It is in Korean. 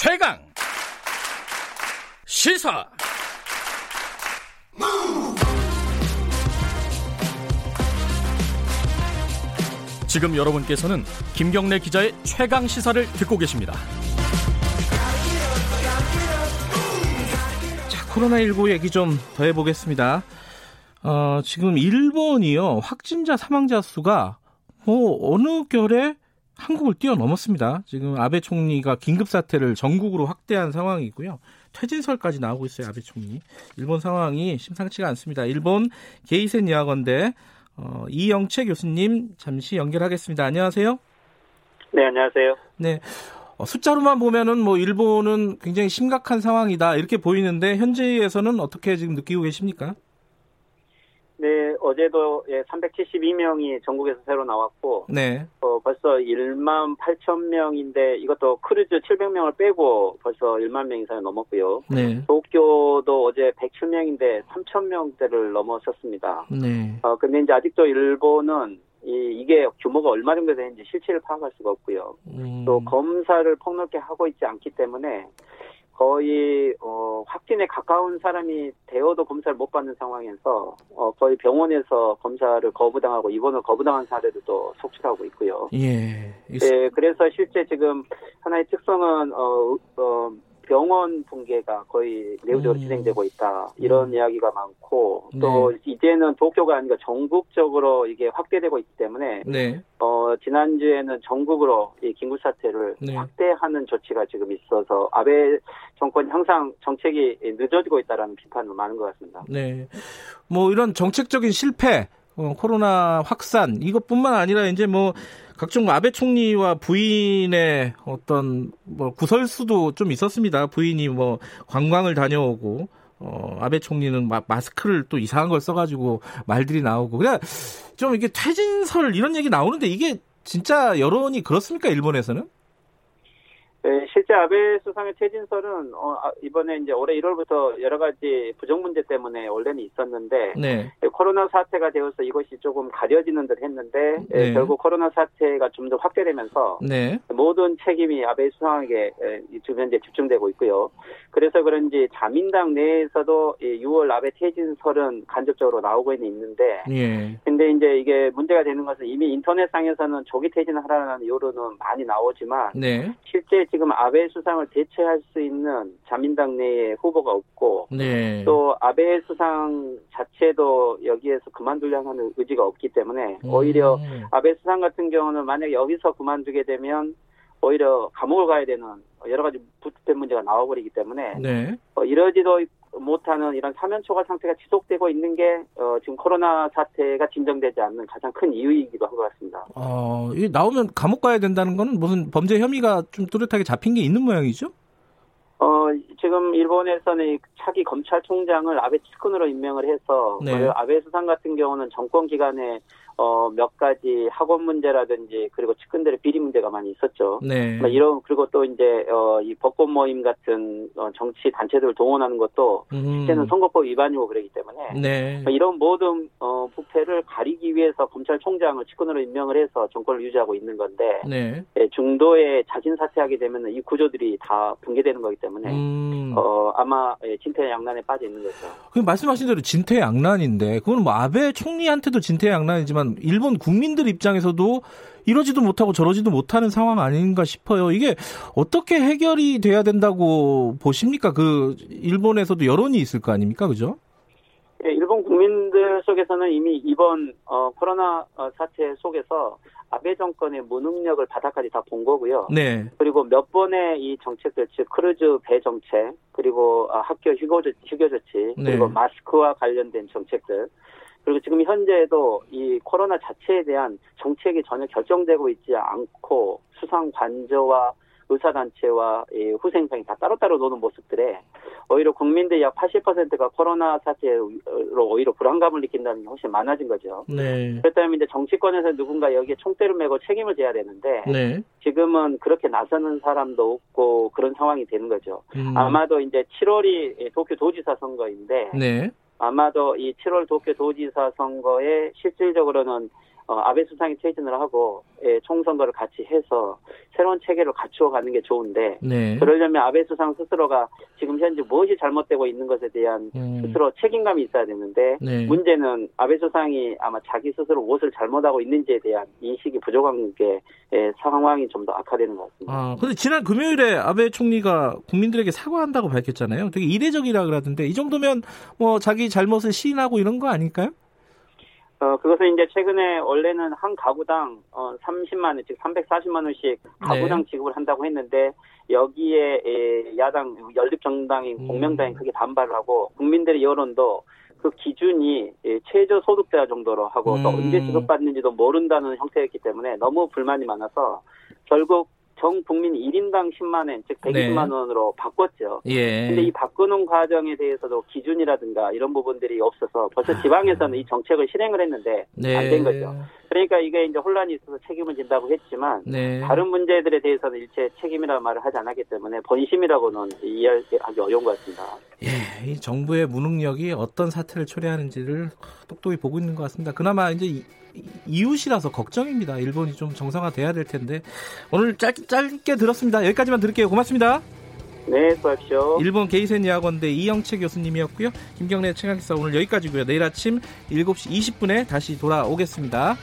최강 시사 지금 여러분께서는 김경래 기자의 최강 시사를 듣고 계십니다. 자, 코로나19 얘기 좀 더 해보겠습니다. 어, 지금 일본이요, 확진자 사망자 수가 뭐, 어느 결에 한국을 뛰어넘었습니다. 지금 아베 총리가 긴급 사태를 전국으로 확대한 상황이고요. 퇴진설까지 나오고 있어요, 아베 총리. 일본 상황이 심상치가 않습니다. 일본 게이센 여학원대 어, 이영채 교수님 잠시 연결하겠습니다. 안녕하세요. 네, 안녕하세요. 네. 어, 숫자로만 보면은 뭐 일본은 굉장히 심각한 상황이다 이렇게 보이는데 현재에서는 어떻게 지금 느끼고 계십니까? 네, 어제도 예, 372명이 전국에서 새로 나왔고, 네. 어, 벌써 1만 8천 명인데 이것도 크루즈 700명을 빼고 벌써 1만 명 이상이 넘었고요. 네. 도쿄도 어제 107명인데 3천 명대를 넘어섰습니다. 네. 어, 근데 이제 아직도 일본은 이, 이게 규모가 얼마 정도 되는지 실체를 파악할 수가 없고요. 음, 또 검사를 폭넓게 하고 있지 않기 때문에 거의 어, 확진에 가까운 사람이 되어도 검사를 못 받는 상황에서 어, 거의 병원에서 검사를 거부당하고 입원을 거부당한 사례도 또 속출하고 있고요. 예. 이- 네, 그래서 실제 지금 하나의 특성은 어, 어, 병원 붕괴가 거의 내부적으로 음. 진행되고 있다 이런 음. 이야기가 많고 또 이제는 도쿄가 아니라 전국적으로 이게 확대되고 있기 때문에 네. 어, 지난주에는 전국으로 이 긴급 사태를 네. 확대하는 조치가 지금 있어서 아베 정권이 항상 정책이 늦어지고 있다라는 비판은 많은 것 같습니다. 네. 뭐 이런 정책적인 실패, 어, 코로나 확산 이것뿐만 아니라 이제 뭐 각종 뭐 아베 총리와 부인의 어떤 뭐 구설수도 좀 있었습니다. 부인이 뭐 관광을 다녀오고 어, 아베 총리는 마, 마스크를 또 이상한 걸 써가지고 말들이 나오고 그래 좀 이게 퇴진설 이런 얘기 나오는데 이게 진짜 여론이 그렇습니까 일본에서는? 네, 실제 아베 수상의 퇴진설은 어, 아, 이번에 이제 올해 1월부터 여러 가지 부정 문제 때문에 원래는 있었는데 네. 코로나 사태가 되어서 이것이 조금 가려지는 듯 했는데 예, 네. 결국 코로나 사태가 좀 더 확대되면서 네. 모든 책임이 아베 수상에게 에, 지금 현재 집중되고 있고요. 그래서 그런지 자민당 내에서도 이 6월 아베 퇴진설은 간접적으로 나오고 있는데 예. 근데 이제 이게 문제가 되는 것은 이미 인터넷상에서는 조기 퇴진하라는 여론은 많이 나오지만 네. 실제 지금 아베 수상을 대체할 수 있는 자민당 내에 후보가 없고 네. 또 아베 수상 자체도 여기에서 그만두려는 하는 의지가 없기 때문에 음. 오히려 아베 수상 같은 경우는 만약에 여기서 그만두게 되면 오히려 감옥을 가야 되는 여러 가지 부패 문제가 나와버리기 때문에 네. 어, 이러지도 못하는 이런 사면초가 상태가 지속되고 있는 게 어, 지금 코로나 사태가 진정되지 않는 가장 큰 이유이기도 한 것 같습니다. 어, 이 나오면 감옥 가야 된다는 거는 무슨 범죄 혐의가 좀 뚜렷하게 잡힌 게 있는 모양이죠? 어, 지금 일본에서는 이 차기 검찰총장을 아베 측근으로 임명을 해서 네. 그 아베 수상 같은 경우는 정권 기간에 어, 몇 가지 학원 문제라든지 그리고 측근들의 비리 문제가 많이 있었죠. 네. 뭐 이런 그리고 또 이제 어, 이 법권 모임 같은 어, 정치 단체들을 동원하는 것도 음. 실제는 선거법 위반이고 그러기 때문에 네. 뭐 이런 모든 어, 부패를 가리기 위해서 검찰총장을 측근으로 임명을 해서 정권을 유지하고 있는 건데 네. 예, 중도에 자진 사퇴하게 되면 이 구조들이 다 붕괴되는 거기 때문에 음. 어, 아마 예, 진퇴양난에 빠져 있는 거죠. 그 말씀하신 대로 진퇴양난인데 그건 뭐 아베 총리한테도 진퇴양난이지만 일본 국민들 입장에서도 이러지도 못하고 저러지도 못하는 상황 아닌가 싶어요. 이게 어떻게 해결이 돼야 된다고 보십니까? 그 일본에서도 여론이 있을 거 아닙니까? 그죠? 예, 일본 국민들 속에서는 이미 이번 어, 코로나 어, 사태 속에서 아베 정권의 무능력을 바닥까지 다 본 거고요. 네. 그리고 몇 번의 이 정책들, 즉 크루즈 배 정책, 그리고 아, 학교 휴교, 조- 휴교 조치, 그리고 네. 마스크와 관련된 정책들, 그리고 지금 현재에도 이 코로나 자체에 대한 정책이 전혀 결정되고 있지 않고 수상 관저와 의사단체와 이 후생상이 다 따로따로 노는 모습들에 오히려 국민들 약 80%가 코로나 사태로 오히려 불안감을 느낀다는 게 훨씬 많아진 거죠. 네. 그렇다면 이제 정치권에서 누군가 여기에 총대를 메고 책임을 져야 되는데 네. 지금은 그렇게 나서는 사람도 없고 그런 상황이 되는 거죠. 음. 아마도 이제 7월이 도쿄 도지사 선거인데 네. 아마도 이 7월 도쿄 도지사 선거에 실질적으로는 어, 아베 수상이 퇴진을 하고 예, 총선거를 같이 해서 새로운 체계를 갖추어 가는 게 좋은데 네. 그러려면 아베 수상 스스로가 지금 현재 무엇이 잘못되고 있는 것에 대한 음, 스스로 책임감이 있어야 되는데 네. 문제는 아베 수상이 아마 자기 스스로 무엇을 잘못하고 있는지에 대한 인식이 부족한 게 예, 상황이 좀 더 악화되는 것 같습니다. 아, 근데 지난 금요일에 아베 총리가 국민들에게 사과한다고 밝혔잖아요. 되게 이례적이라 그러던데 이 정도면 뭐 자기 잘못을 시인하고 이런 거 아닐까요? 어, 그것은 이제 최근에 원래는 한 가구당 어, 30만 원, 즉 340만 원씩 가구당 네. 지급을 한다고 했는데 여기에 에, 야당 연립정당인 음. 공명당이 크게 반발을 하고 국민들의 여론도 그 기준이 예, 최저 소득자 정도로 하고 또 음. 언제 지급받는지도 모른다는 형태였기 때문에 너무 불만이 많아서 결국 전 국민 1인당 10만 원, 즉 120만 원으로 바꿨죠. 예. 근데 이 바꾸는 과정에 대해서도 기준이라든가 이런 부분들이 없어서 벌써 아. 지방에서는 이 정책을 실행을 했는데 네. 안된 거죠. 그러니까 이게 이제 혼란이 있어서 책임을 진다고 했지만 네. 다른 문제들에 대해서는 일체 책임이라는 말을 하지 않았기 때문에 본심이라고는 이해하기 어려운 것 같습니다. 예, 이 정부의 무능력이 어떤 사태를 초래하는지를 똑똑히 보고 있는 것 같습니다. 그나마 이제 이, 이웃이라서 걱정입니다. 일본이 좀 정상화돼야 될 텐데 오늘 짧, 짧게 들었습니다. 여기까지만 들을게요. 고맙습니다. 네, 수고하십시오. 일본 게이센 야학원대 이영채 교수님이었고요. 김경래 최강기사 오늘 여기까지고요. 내일 아침 7시 20분에 다시 돌아오겠습니다.